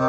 好，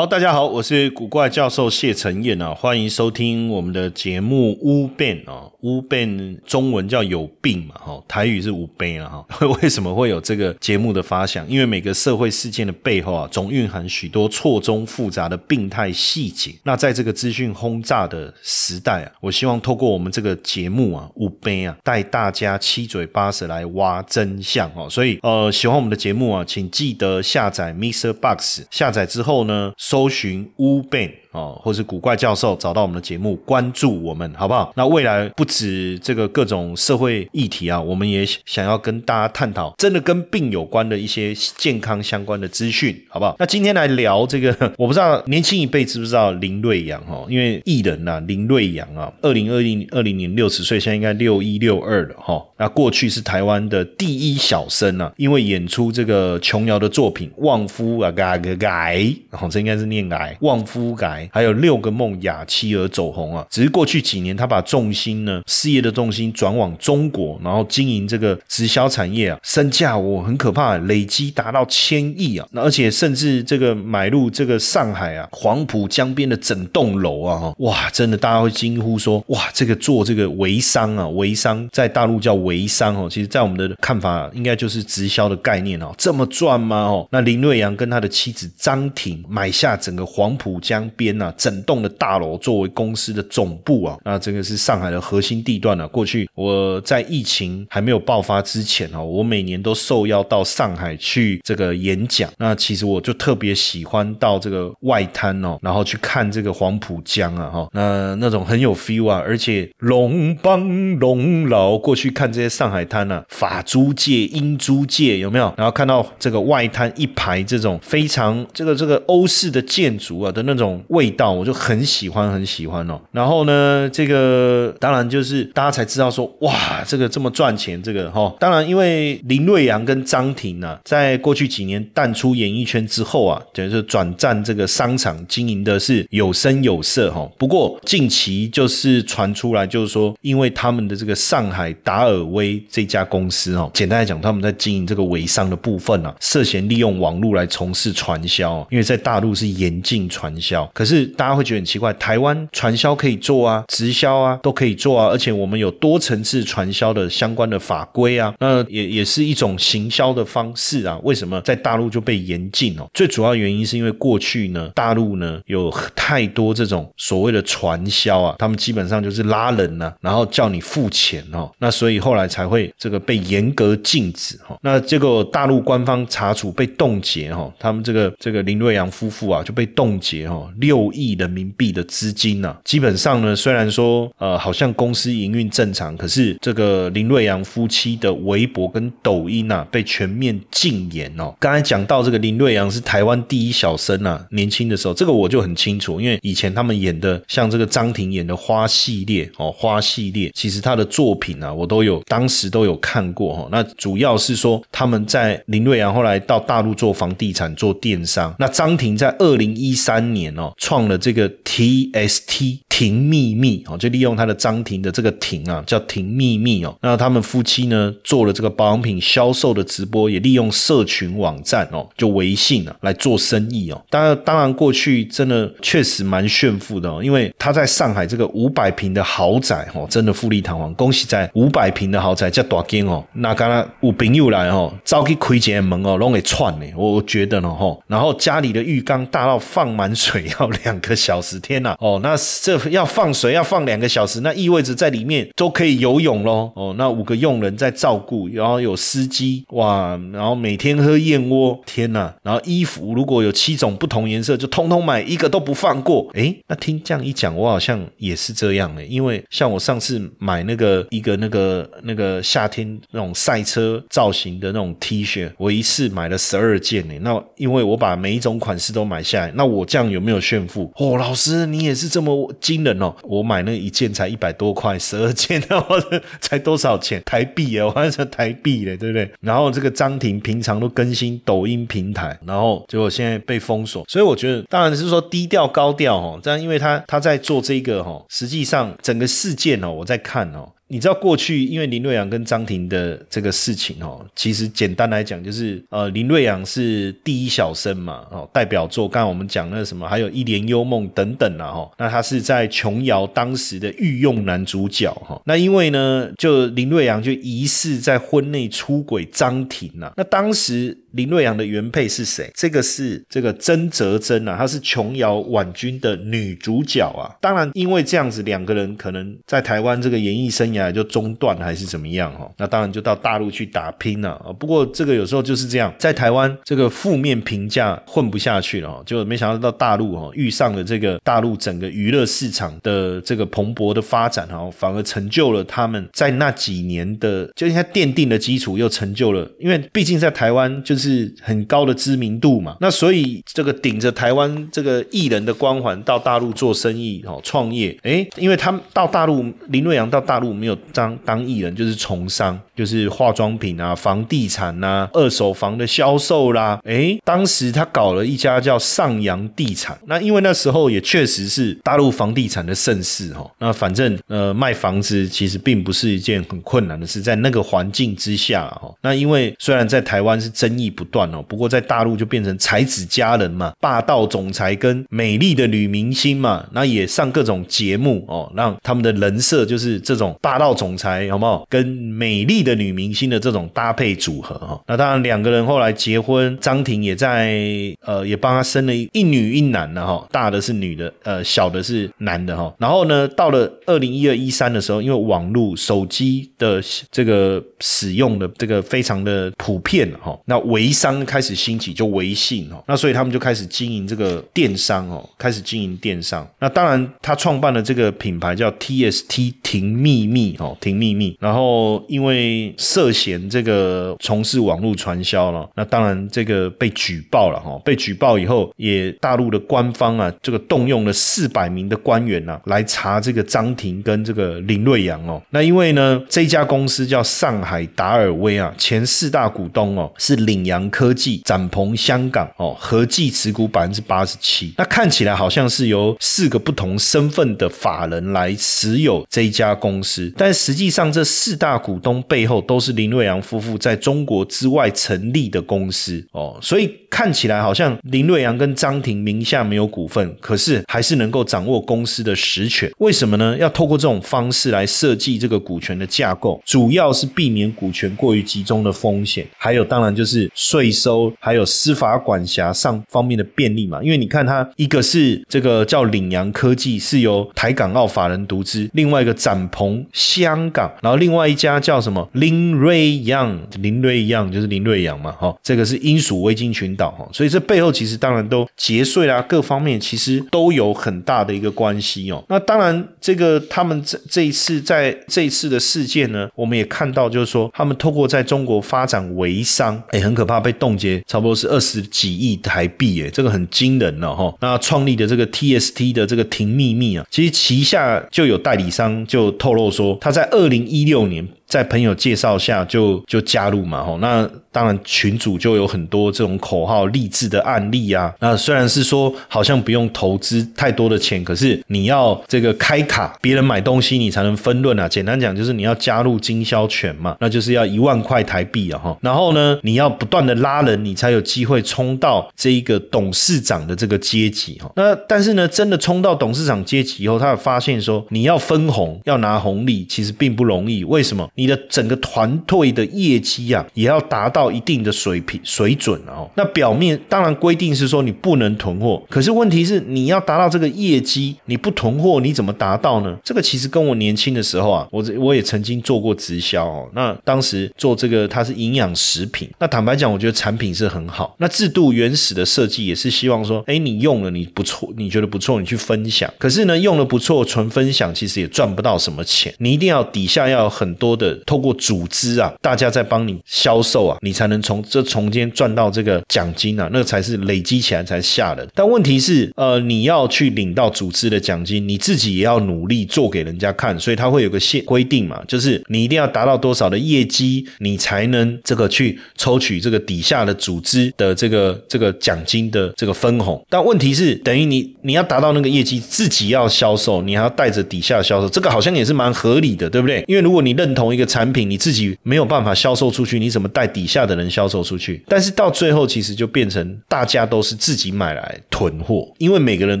大家好，我是古怪教授谢承彦啊，欢迎收听我们的节目《乌变》啊，《乌变》中文叫有病嘛，哈，台语是无悲啊，哈。为什么会有这个节目的发想？因为每个社会事件的背后啊，总蕴含许多错综复杂的病态细节。那在这个资讯轰炸的时代啊，我希望透过我们这个节目啊，《乌悲》啊，带大家七嘴八舌来挖真相哦。所以，呃，喜欢我们的节目啊，请记得下载 Mr. Box，下载之后呢。搜寻乌变哦，或是古怪教授，找到我们的节目，关注我们，好不好？那未来不止这个各种社会议题啊，我们也想要跟大家探讨真的跟病有关的一些健康相关的资讯，好不好？那今天来聊这个，我不知道年轻一辈知不知道林瑞阳哈？因为艺人呐，林瑞阳啊，二零二零二零年六十岁，现在应该六一六二了哈。那过去是台湾的第一小生啊，因为演出这个琼瑶的作品《旺夫啊嘎嘎改》，哦，这应该是念改《旺夫改》。还有六个梦雅妻而走红啊，只是过去几年他把重心呢，事业的重心转往中国，然后经营这个直销产业啊，身价我很可怕，累积达到千亿啊，而且甚至这个买入这个上海啊黄浦江边的整栋楼啊，哇，真的大家会惊呼说，哇，这个做这个微商啊，微商在大陆叫微商哦，其实在我们的看法应该就是直销的概念哦，这么赚吗？哦，那林瑞阳跟他的妻子张婷买下整个黄浦江边。那整栋的大楼作为公司的总部啊，那这个是上海的核心地段啊。过去我在疫情还没有爆发之前哦，我每年都受邀到上海去这个演讲。那其实我就特别喜欢到这个外滩哦，然后去看这个黄浦江啊哈，那那种很有 feel 啊，而且龙邦龙劳过去看这些上海滩啊，法租界、英租界有没有？然后看到这个外滩一排这种非常这个这个欧式的建筑啊的那种味。味道我就很喜欢很喜欢哦，然后呢，这个当然就是大家才知道说哇，这个这么赚钱，这个哈，当然因为林瑞阳跟张庭呢，在过去几年淡出演艺圈之后啊，等于是转战这个商场经营的是有声有色哈。不过近期就是传出来，就是说因为他们的这个上海达尔威这家公司哦，简单来讲，他们在经营这个微商的部分啊，涉嫌利用网络来从事传销，因为在大陆是严禁传销，可是。是大家会觉得很奇怪，台湾传销可以做啊，直销啊都可以做啊，而且我们有多层次传销的相关的法规啊，那也也是一种行销的方式啊。为什么在大陆就被严禁哦？最主要原因是因为过去呢，大陆呢有太多这种所谓的传销啊，他们基本上就是拉人呢，然后叫你付钱哦，那所以后来才会这个被严格禁止哈。那结果大陆官方查处被冻结哈，他们这个这个林瑞阳夫妇啊就被冻结哈六。亿人民币的资金呢？基本上呢，虽然说呃，好像公司营运正常，可是这个林瑞阳夫妻的微博跟抖音啊，被全面禁言哦。刚才讲到这个林瑞阳是台湾第一小生啊，年轻的时候，这个我就很清楚，因为以前他们演的像这个张庭演的花系列哦，花系列，其实他的作品啊，我都有当时都有看过哈。那主要是说他们在林瑞阳后来到大陆做房地产做电商，那张庭在二零一三年哦。创了这个 TST 婷秘密哦，就利用他的张庭的这个庭啊，叫婷秘密哦。那他们夫妻呢，做了这个保养品销售的直播，也利用社群网站哦，就微信啊来做生意哦。当然，当然过去真的确实蛮炫富的哦，因为他在上海这个五百平的豪宅哦，真的富丽堂皇。恭喜在五百平的豪宅叫大金哦，那刚刚有朋友来哦，早去开间门哦，拢给串呢。我觉得呢吼，然后家里的浴缸大到放满水要。两个小时，天呐！哦，那这要放水要放两个小时，那意味着在里面都可以游泳喽。哦，那五个佣人在照顾，然后有司机哇，然后每天喝燕窝，天呐！然后衣服如果有七种不同颜色，就通通买，一个都不放过。诶，那听这样一讲，我好像也是这样诶，因为像我上次买那个一个那个那个夏天那种赛车造型的那种 T 恤，我一次买了十二件呢。那因为我把每一种款式都买下来，那我这样有没有炫富？哦，老师，你也是这么精惊人哦！我买那一件才一百多块，十二件的话才多少钱台币耶？我还成台币嘞，对不对？然后这个张婷平常都更新抖音平台，然后结果现在被封锁，所以我觉得当然是说低调高调哦，这样因为他他在做这个哦，实际上整个事件哦，我在看哦。你知道过去因为林瑞阳跟张庭的这个事情哦，其实简单来讲就是呃林瑞阳是第一小生嘛哦，代表作刚才我们讲那什么，还有一帘幽梦等等啊哈，那他是在琼瑶当时的御用男主角哈，那因为呢就林瑞阳就疑似在婚内出轨张庭啊，那当时。林瑞阳的原配是谁？这个是这个曾泽珍啊，她是琼瑶婉君的女主角啊。当然，因为这样子，两个人可能在台湾这个演艺生涯就中断还是怎么样哈。那当然就到大陆去打拼了啊。不过这个有时候就是这样，在台湾这个负面评价混不下去了，就没想到到大陆哈遇上了这个大陆整个娱乐市场的这个蓬勃的发展哈，反而成就了他们在那几年的就应该奠定的基础，又成就了，因为毕竟在台湾就是。是很高的知名度嘛？那所以这个顶着台湾这个艺人的光环到大陆做生意哦，创业哎，因为他们到大陆林瑞阳到大陆没有当当艺人，就是从商，就是化妆品啊、房地产呐、二手房的销售啦。哎，当时他搞了一家叫上扬地产，那因为那时候也确实是大陆房地产的盛世哈。那反正呃卖房子其实并不是一件很困难的事，在那个环境之下哈。那因为虽然在台湾是争议。不断哦，不过在大陆就变成才子佳人嘛，霸道总裁跟美丽的女明星嘛，那也上各种节目哦，让他们的人设就是这种霸道总裁，好不好？跟美丽的女明星的这种搭配组合哈。那当然两个人后来结婚，张庭也在呃也帮他生了一女一男的哈，大的是女的，呃小的是男的哈。然后呢，到了二零一二一三的时候，因为网络手机的这个使用的这个非常的普遍哈，那唯。微商开始兴起，就微信哦，那所以他们就开始经营这个电商哦，开始经营电商。那当然，他创办的这个品牌叫 TST 停秘密哦，停秘密。然后因为涉嫌这个从事网络传销了，那当然这个被举报了哈。被举报以后，也大陆的官方啊，这个动用了四百名的官员呐，来查这个张庭跟这个林瑞阳哦。那因为呢，这家公司叫上海达尔威啊，前四大股东哦是领洋。科技、展鹏香港哦，合计持股百分之八十七。那看起来好像是由四个不同身份的法人来持有这一家公司，但实际上这四大股东背后都是林瑞阳夫妇在中国之外成立的公司哦，所以看起来好像林瑞阳跟张庭名下没有股份，可是还是能够掌握公司的实权。为什么呢？要透过这种方式来设计这个股权的架构，主要是避免股权过于集中的风险，还有当然就是。税收还有司法管辖上方面的便利嘛？因为你看，它一个是这个叫领洋科技，是由台港澳法人独资；另外一个展鹏香港，然后另外一家叫什么林瑞阳，林瑞阳就是林瑞阳嘛，哈，这个是英属维京群岛哈，所以这背后其实当然都节税啦，各方面其实都有很大的一个关系哦。那当然，这个他们这这一次在这一次的事件呢，我们也看到，就是说他们透过在中国发展微商，哎，很可怕。被冻结差不多是二十几亿台币，哎，这个很惊人了哈。那创立的这个 TST 的这个停秘密啊，其实旗下就有代理商就透露说，他在二零一六年。在朋友介绍下就就加入嘛吼，那当然群主就有很多这种口号励志的案例啊。那虽然是说好像不用投资太多的钱，可是你要这个开卡，别人买东西你才能分润啊。简单讲就是你要加入经销权嘛，那就是要一万块台币啊哈。然后呢，你要不断的拉人，你才有机会冲到这一个董事长的这个阶级哈。那但是呢，真的冲到董事长阶级以后，他发现说你要分红要拿红利，其实并不容易。为什么？你的整个团队的业绩啊，也要达到一定的水平水准哦。那表面当然规定是说你不能囤货，可是问题是你要达到这个业绩，你不囤货你怎么达到呢？这个其实跟我年轻的时候啊，我我也曾经做过直销哦。那当时做这个它是营养食品，那坦白讲，我觉得产品是很好。那制度原始的设计也是希望说，哎，你用了你不错，你觉得不错，你去分享。可是呢，用了不错，纯分享其实也赚不到什么钱。你一定要底下要有很多的。透过组织啊，大家在帮你销售啊，你才能从这从间赚到这个奖金啊，那才是累积起来才吓人。但问题是，呃，你要去领到组织的奖金，你自己也要努力做给人家看，所以他会有个限规定嘛，就是你一定要达到多少的业绩，你才能这个去抽取这个底下的组织的这个这个奖金的这个分红。但问题是，等于你你要达到那个业绩，自己要销售，你还要带着底下销售，这个好像也是蛮合理的，对不对？因为如果你认同一个产品，你自己没有办法销售出去，你怎么带底下的人销售出去？但是到最后，其实就变成大家都是自己买来囤货，因为每个人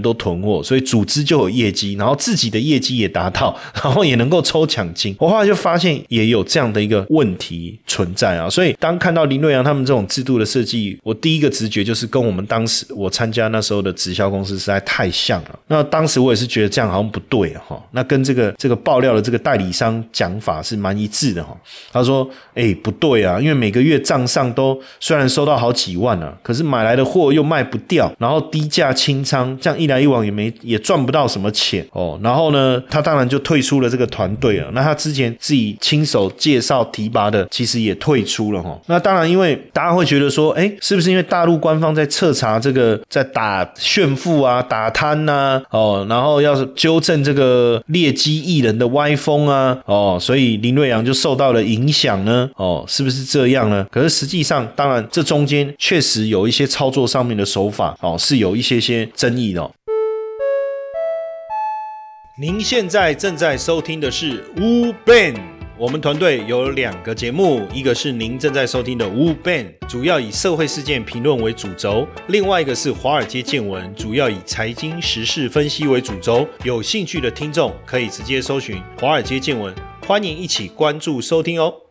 都囤货，所以组织就有业绩，然后自己的业绩也达到，然后也能够抽奖金。我后来就发现也有这样的一个问题存在啊，所以当看到林瑞阳他们这种制度的设计，我第一个直觉就是跟我们当时我参加那时候的直销公司实在太像了。那当时我也是觉得这样好像不对哈，那跟这个这个爆料的这个代理商讲法是蛮一致的哈。他说：“哎，不对啊，因为每个月账上都虽然收到好几万啊，可是买来的货又卖不掉，然后低价清仓，这样一来一往也没也赚不到什么钱哦。然后呢，他当然就退出了这个团队了。那他之前自己亲手介绍提拔的，其实也退出了哈。那当然，因为大家会觉得说，哎，是不是因为大陆官方在彻查这个，在打炫富啊、打贪呐，哦，然后要是纠正这个劣迹艺人的歪风啊，哦，所以林瑞就受到了影响呢？哦，是不是这样呢？可是实际上，当然这中间确实有一些操作上面的手法哦，是有一些些争议的。您现在正在收听的是 Wu Ben，我们团队有两个节目，一个是您正在收听的 Wu Ben，主要以社会事件评论为主轴；另外一个是华尔街见闻，主要以财经时事分析为主轴。有兴趣的听众可以直接搜寻华尔街见闻，欢迎一起关注收听哦。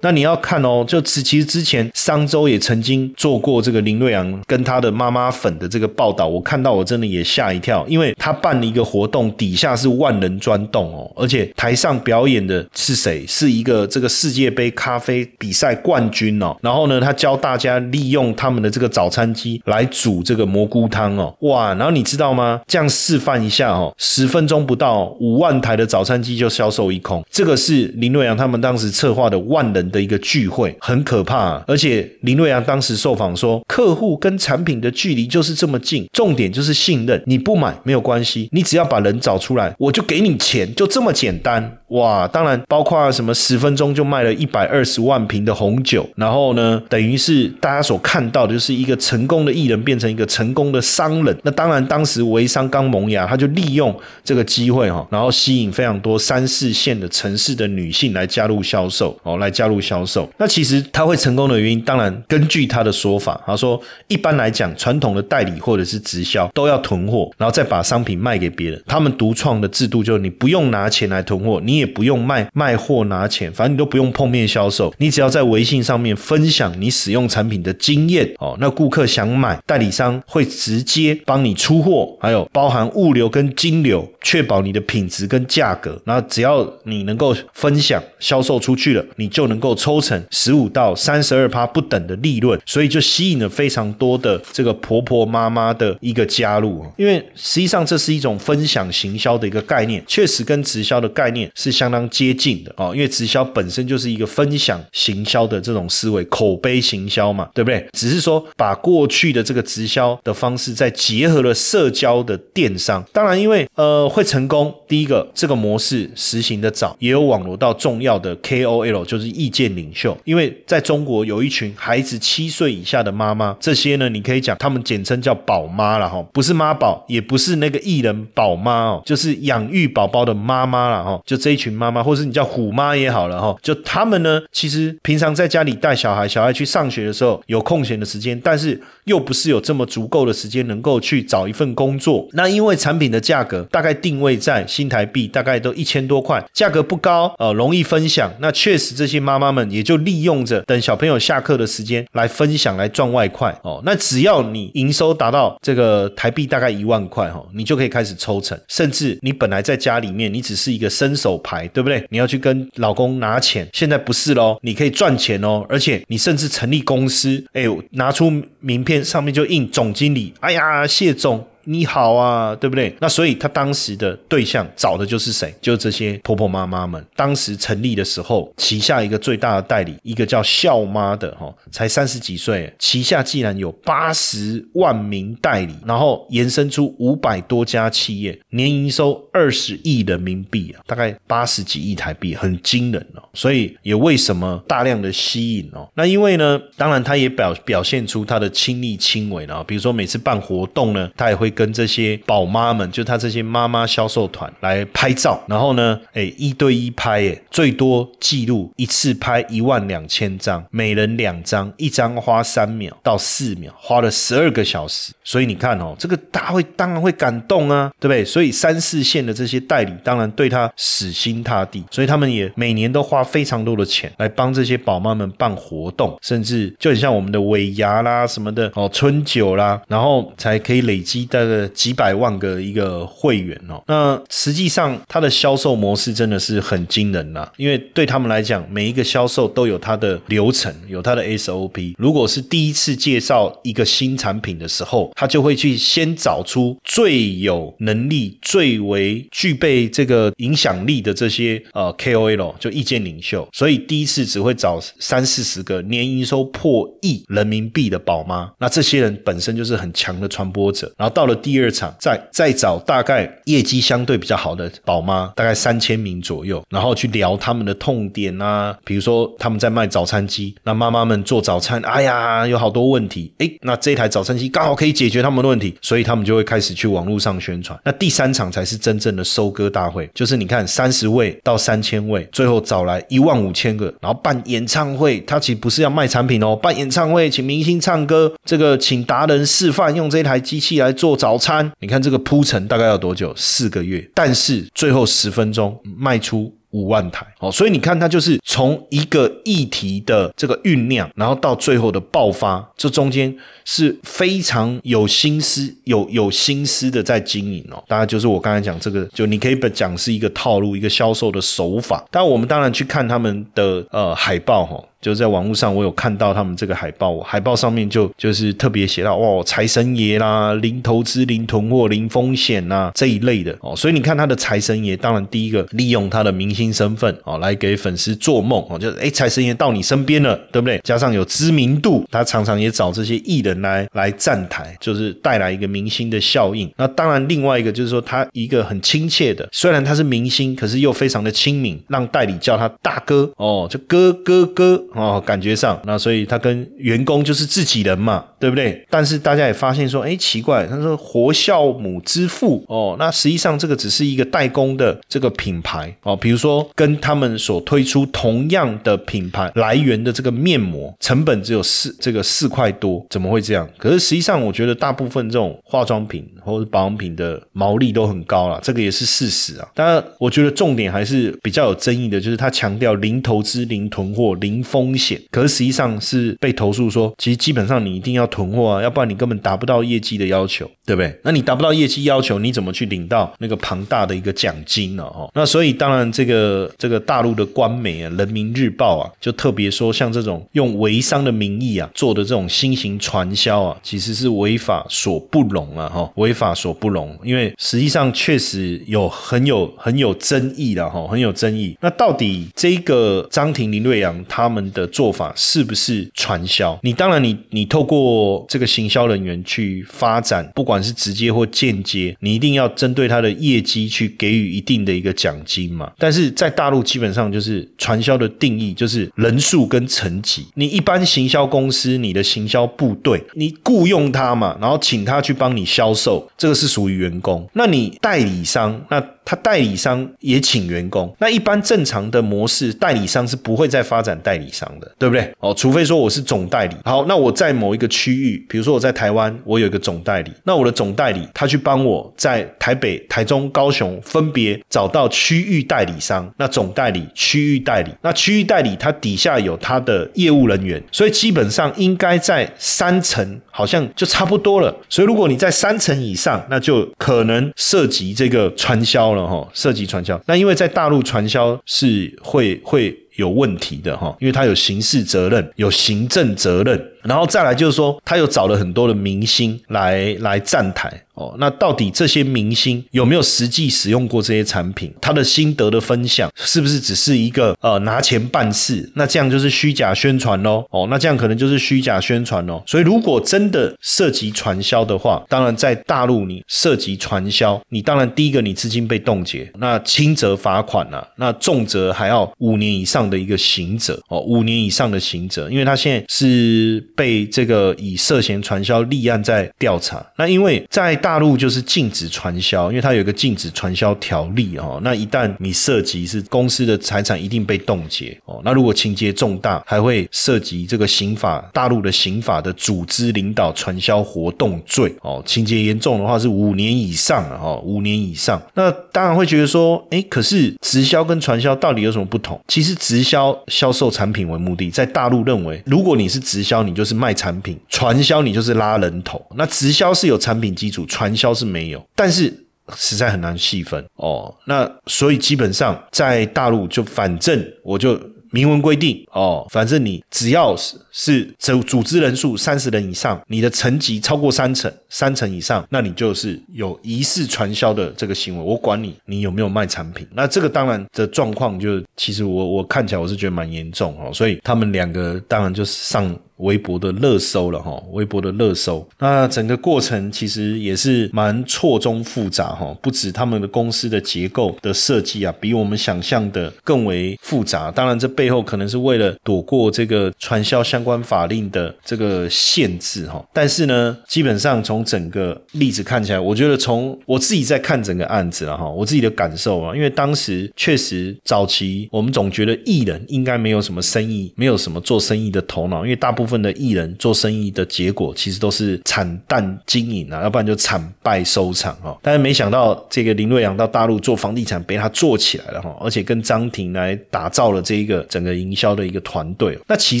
那你要看哦，就此其实之前商周也曾经做过这个林瑞阳跟他的妈妈粉的这个报道，我看到我真的也吓一跳，因为他办了一个活动，底下是万人钻洞哦，而且台上表演的是谁？是一个这个世界杯咖啡比赛冠军哦，然后呢，他教大家利用他们的这个早餐机来煮这个蘑菇汤哦，哇！然后你知道吗？这样示范一下哦，十分钟不到，五万台的早餐机就销售一空，这个是林瑞阳他们当时策划的万人。的一个聚会很可怕，而且林瑞阳当时受访说，客户跟产品的距离就是这么近，重点就是信任。你不买没有关系，你只要把人找出来，我就给你钱，就这么简单。哇，当然包括什么十分钟就卖了一百二十万瓶的红酒，然后呢，等于是大家所看到的就是一个成功的艺人变成一个成功的商人。那当然，当时微商刚萌芽，他就利用这个机会哈，然后吸引非常多三四线的城市的女性来加入销售哦，来加入。销售，那其实他会成功的原因，当然根据他的说法，他说一般来讲，传统的代理或者是直销都要囤货，然后再把商品卖给别人。他们独创的制度就是你不用拿钱来囤货，你也不用卖卖货拿钱，反正你都不用碰面销售，你只要在微信上面分享你使用产品的经验哦，那顾客想买，代理商会直接帮你出货，还有包含物流跟金流，确保你的品质跟价格。那只要你能够分享销售出去了，你就能够。抽成十五到三十二趴不等的利润，所以就吸引了非常多的这个婆婆妈妈的一个加入。因为实际上这是一种分享行销的一个概念，确实跟直销的概念是相当接近的哦。因为直销本身就是一个分享行销的这种思维，口碑行销嘛，对不对？只是说把过去的这个直销的方式再结合了社交的电商。当然，因为呃会成功，第一个这个模式实行的早，也有网络到重要的 KOL，就是意见。见领袖，因为在中国有一群孩子七岁以下的妈妈，这些呢，你可以讲他们简称叫宝妈了哈，不是妈宝，也不是那个艺人宝妈哦，就是养育宝宝的妈妈了哈，就这一群妈妈，或是你叫虎妈也好了哈，就他们呢，其实平常在家里带小孩，小孩去上学的时候有空闲的时间，但是又不是有这么足够的时间能够去找一份工作，那因为产品的价格大概定位在新台币大概都一千多块，价格不高，呃，容易分享，那确实这些妈妈。他们也就利用着等小朋友下课的时间来分享来赚外快哦。那只要你营收达到这个台币大概一万块哈，你就可以开始抽成。甚至你本来在家里面，你只是一个伸手牌，对不对？你要去跟老公拿钱，现在不是喽，你可以赚钱哦。而且你甚至成立公司，哎，拿出名片上面就印总经理，哎呀，谢总。你好啊，对不对？那所以他当时的对象找的就是谁？就这些婆婆妈妈们。当时成立的时候，旗下一个最大的代理，一个叫孝妈的哈，才三十几岁，旗下竟然有八十万名代理，然后延伸出五百多家企业，年营收二十亿人民币啊，大概八十几亿台币，很惊人哦。所以也为什么大量的吸引哦？那因为呢，当然他也表表现出他的亲力亲为了，比如说每次办活动呢，他也会跟这些宝妈们，就他这些妈妈销售团来拍照，然后呢，哎，一对一拍，哎，最多记录一次拍一万两千张，每人两张，一张花三秒到四秒，花了十二个小时。所以你看哦，这个大会当然会感动啊，对不对？所以三四线的这些代理当然对他死心塌地，所以他们也每年都花非常多的钱来帮这些宝妈们办活动，甚至就很像我们的尾牙啦什么的哦，春酒啦，然后才可以累积的概几百万个一个会员哦。那实际上它的销售模式真的是很惊人呐，因为对他们来讲，每一个销售都有它的流程，有它的 SOP。如果是第一次介绍一个新产品的时候，他就会去先找出最有能力、最为具备这个影响力的这些呃 KOL，就意见领袖。所以第一次只会找三四十个年营收破亿人民币的宝妈，那这些人本身就是很强的传播者。然后到了第二场，再再找大概业绩相对比较好的宝妈，大概三千名左右，然后去聊他们的痛点啊，比如说他们在卖早餐机，那妈妈们做早餐，哎呀，有好多问题，哎，那这台早餐机刚好可以。解决他们的问题，所以他们就会开始去网络上宣传。那第三场才是真正的收割大会，就是你看三十位到三千位，最后找来一万五千个，然后办演唱会。他其实不是要卖产品哦，办演唱会请明星唱歌，这个请达人示范用这台机器来做早餐。你看这个铺陈大概要多久？四个月，但是最后十分钟卖出。五万台，哦，所以你看，它就是从一个议题的这个酝酿，然后到最后的爆发，这中间是非常有心思、有有心思的在经营哦。当然，就是我刚才讲这个，就你可以讲是一个套路，一个销售的手法。但我们当然去看他们的呃海报，哈。就在网络上，我有看到他们这个海报，海报上面就就是特别写到哇，财神爷啦，零投资、零囤货、零风险呐这一类的哦。所以你看他的财神爷，当然第一个利用他的明星身份哦，来给粉丝做梦哦，就是哎，财神爷到你身边了，对不对？加上有知名度，他常常也找这些艺人来来站台，就是带来一个明星的效应。那当然，另外一个就是说，他一个很亲切的，虽然他是明星，可是又非常的亲民，让代理叫他大哥哦，就哥哥哥。哦，感觉上，那所以他跟员工就是自己人嘛，对不对？但是大家也发现说，哎，奇怪，他说活孝母之父哦，那实际上这个只是一个代工的这个品牌哦，比如说跟他们所推出同样的品牌来源的这个面膜，成本只有四这个四块多，怎么会这样？可是实际上，我觉得大部分这种化妆品或者保养品的毛利都很高了，这个也是事实啊。当然，我觉得重点还是比较有争议的，就是他强调零投资、零囤货、零风。风险，可是实际上是被投诉说，其实基本上你一定要囤货啊，要不然你根本达不到业绩的要求，对不对？那你达不到业绩要求，你怎么去领到那个庞大的一个奖金呢？哦，那所以当然这个这个大陆的官媒啊，《人民日报》啊，就特别说，像这种用微商的名义啊做的这种新型传销啊，其实是违法所不容啊，哈，违法所不容，因为实际上确实有很有很有争议的哈，很有争议。那到底这个张庭林瑞阳他们？的做法是不是传销？你当然，你你透过这个行销人员去发展，不管是直接或间接，你一定要针对他的业绩去给予一定的一个奖金嘛。但是在大陆，基本上就是传销的定义就是人数跟层级。你一般行销公司，你的行销部队，你雇佣他嘛，然后请他去帮你销售，这个是属于员工。那你代理商，那他代理商也请员工。那一般正常的模式，代理商是不会再发展代理商。的对不对？哦，除非说我是总代理。好，那我在某一个区域，比如说我在台湾，我有一个总代理。那我的总代理他去帮我在台北、台中、高雄分别找到区域代理商。那总代理、区域代理，那区域代理他底下有他的业务人员，所以基本上应该在三层，好像就差不多了。所以如果你在三层以上，那就可能涉及这个传销了哈，涉及传销。那因为在大陆传销是会会。有问题的哈，因为他有刑事责任，有行政责任然后再来就是说，他又找了很多的明星来来站台。哦，那到底这些明星有没有实际使用过这些产品？他的心得的分享是不是只是一个呃拿钱办事？那这样就是虚假宣传喽。哦，那这样可能就是虚假宣传喽。所以如果真的涉及传销的话，当然在大陆你涉及传销，你当然第一个你资金被冻结，那轻则罚款了，那重则还要五年以上的一个刑责哦，五年以上的刑责，因为他现在是被这个以涉嫌传销立案在调查。那因为在大陆就是禁止传销，因为它有一个禁止传销条例哦。那一旦你涉及是公司的财产，一定被冻结哦。那如果情节重大，还会涉及这个刑法，大陆的刑法的组织领导传销活动罪哦。情节严重的话是五年以上哦，五年以上。那当然会觉得说，哎，可是直销跟传销到底有什么不同？其实直销销售产品为目的，在大陆认为，如果你是直销，你就就是卖产品；传销你就是拉人头。那直销是有产品基础。传销是没有，但是实在很难细分哦。那所以基本上在大陆就反正我就明文规定哦，反正你只要是是组组织人数三十人以上，你的层级超过三层三层以上，那你就是有疑似传销的这个行为，我管你你有没有卖产品。那这个当然的状况就其实我我看起来我是觉得蛮严重哦，所以他们两个当然就是上。微博的热搜了哈，微博的热搜，那整个过程其实也是蛮错综复杂哈，不止他们的公司的结构的设计啊，比我们想象的更为复杂。当然，这背后可能是为了躲过这个传销相关法令的这个限制哈。但是呢，基本上从整个例子看起来，我觉得从我自己在看整个案子了哈，我自己的感受啊，因为当时确实早期我们总觉得艺人应该没有什么生意，没有什么做生意的头脑，因为大部分。份的艺人做生意的结果，其实都是惨淡经营啊，要不然就惨败收场哦。但是没想到，这个林瑞阳到大陆做房地产，被他做起来了哈，而且跟张庭来打造了这一个整个营销的一个团队。那其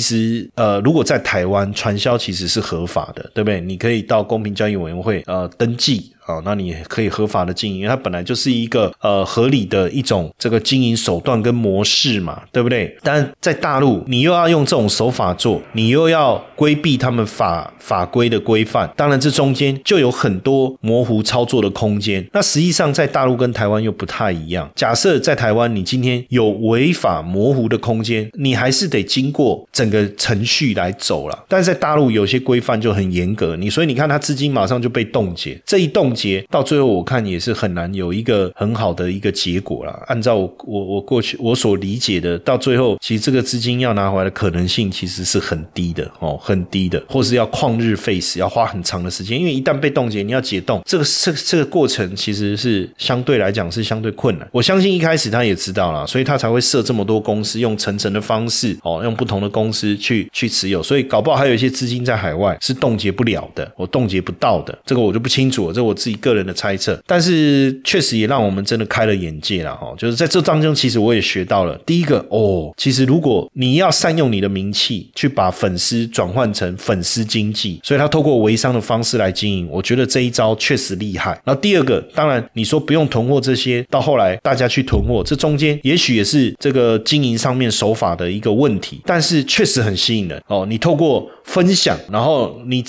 实呃，如果在台湾传销其实是合法的，对不对？你可以到公平交易委员会呃登记。哦，那你可以合法的经营，因为它本来就是一个呃合理的一种这个经营手段跟模式嘛，对不对？但在大陆，你又要用这种手法做，你又要规避他们法法规的规范，当然这中间就有很多模糊操作的空间。那实际上在大陆跟台湾又不太一样。假设在台湾，你今天有违法模糊的空间，你还是得经过整个程序来走了。但是在大陆有些规范就很严格，你所以你看他资金马上就被冻结，这一冻。结到最后，我看也是很难有一个很好的一个结果了。按照我我我过去我所理解的，到最后其实这个资金要拿回来的可能性其实是很低的哦，很低的，或是要旷日费时，要花很长的时间。因为一旦被冻结，你要解冻，这个这这个过程其实是相对来讲是相对困难。我相信一开始他也知道了，所以他才会设这么多公司，用层层的方式哦，用不同的公司去去持有。所以搞不好还有一些资金在海外是冻结不了的，我冻结不到的，这个我就不清楚了。这我。自己个人的猜测，但是确实也让我们真的开了眼界了哈。就是在这当中，其实我也学到了。第一个哦，其实如果你要善用你的名气，去把粉丝转换成粉丝经济，所以他透过微商的方式来经营，我觉得这一招确实厉害。然后第二个，当然你说不用囤货这些，到后来大家去囤货，这中间也许也是这个经营上面手法的一个问题，但是确实很吸引人哦。你透过分享，然后你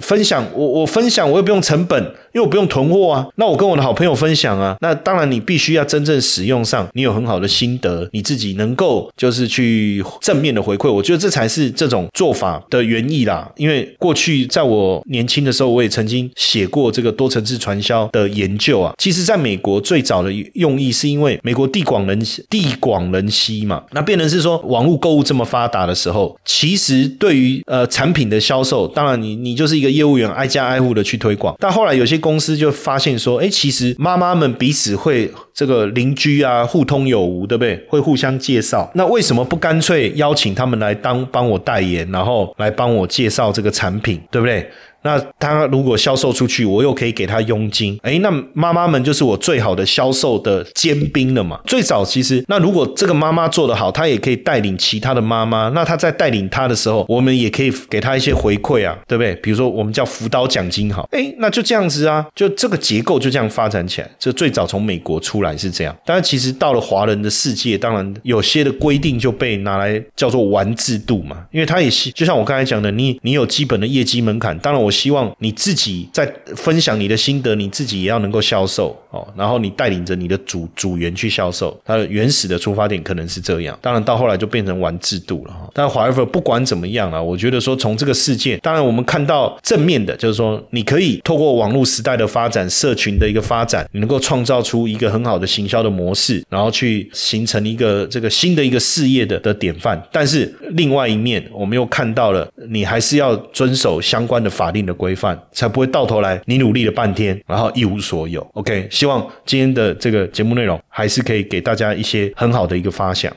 分享，我我分享，我又不用成本，因为我不用囤货啊。那我跟我的好朋友分享啊。那当然，你必须要真正使用上，你有很好的心得，你自己能够就是去正面的回馈。我觉得这才是这种做法的原意啦。因为过去在我年轻的时候，我也曾经写过这个多层次传销的研究啊。其实，在美国最早的用意是因为美国地广人地广人稀嘛，那变成是说网络购物这么发达的时候，其实对于呃。产品的销售，当然你你就是一个业务员，挨家挨户的去推广。但后来有些公司就发现说，哎，其实妈妈们彼此会这个邻居啊，互通有无，对不对？会互相介绍。那为什么不干脆邀请他们来当帮我代言，然后来帮我介绍这个产品，对不对？那他如果销售出去，我又可以给他佣金，哎，那妈妈们就是我最好的销售的尖兵了嘛。最早其实，那如果这个妈妈做得好，她也可以带领其他的妈妈。那她在带领她的时候，我们也可以给她一些回馈啊，对不对？比如说我们叫辅导奖金，好，哎，那就这样子啊，就这个结构就这样发展起来。这最早从美国出来是这样，但是其实到了华人的世界，当然有些的规定就被拿来叫做玩制度嘛，因为他也是就像我刚才讲的，你你有基本的业绩门槛，当然我希望你自己在分享你的心得，你自己也要能够销售哦，然后你带领着你的组组员去销售，它的原始的出发点可能是这样，当然到后来就变成玩制度了哈。但华 ever 不管怎么样啊，我觉得说从这个世界，当然我们看到正面的，就是说你可以透过网络时代的发展，社群的一个发展，你能够创造出一个很好的行销的模式，然后去形成一个这个新的一个事业的的典范。但是另外一面，我们又看到了，你还是要遵守相关的法令的规范，才不会到头来你努力了半天，然后一无所有。OK，希望今天的这个节目内容还是可以给大家一些很好的一个发想。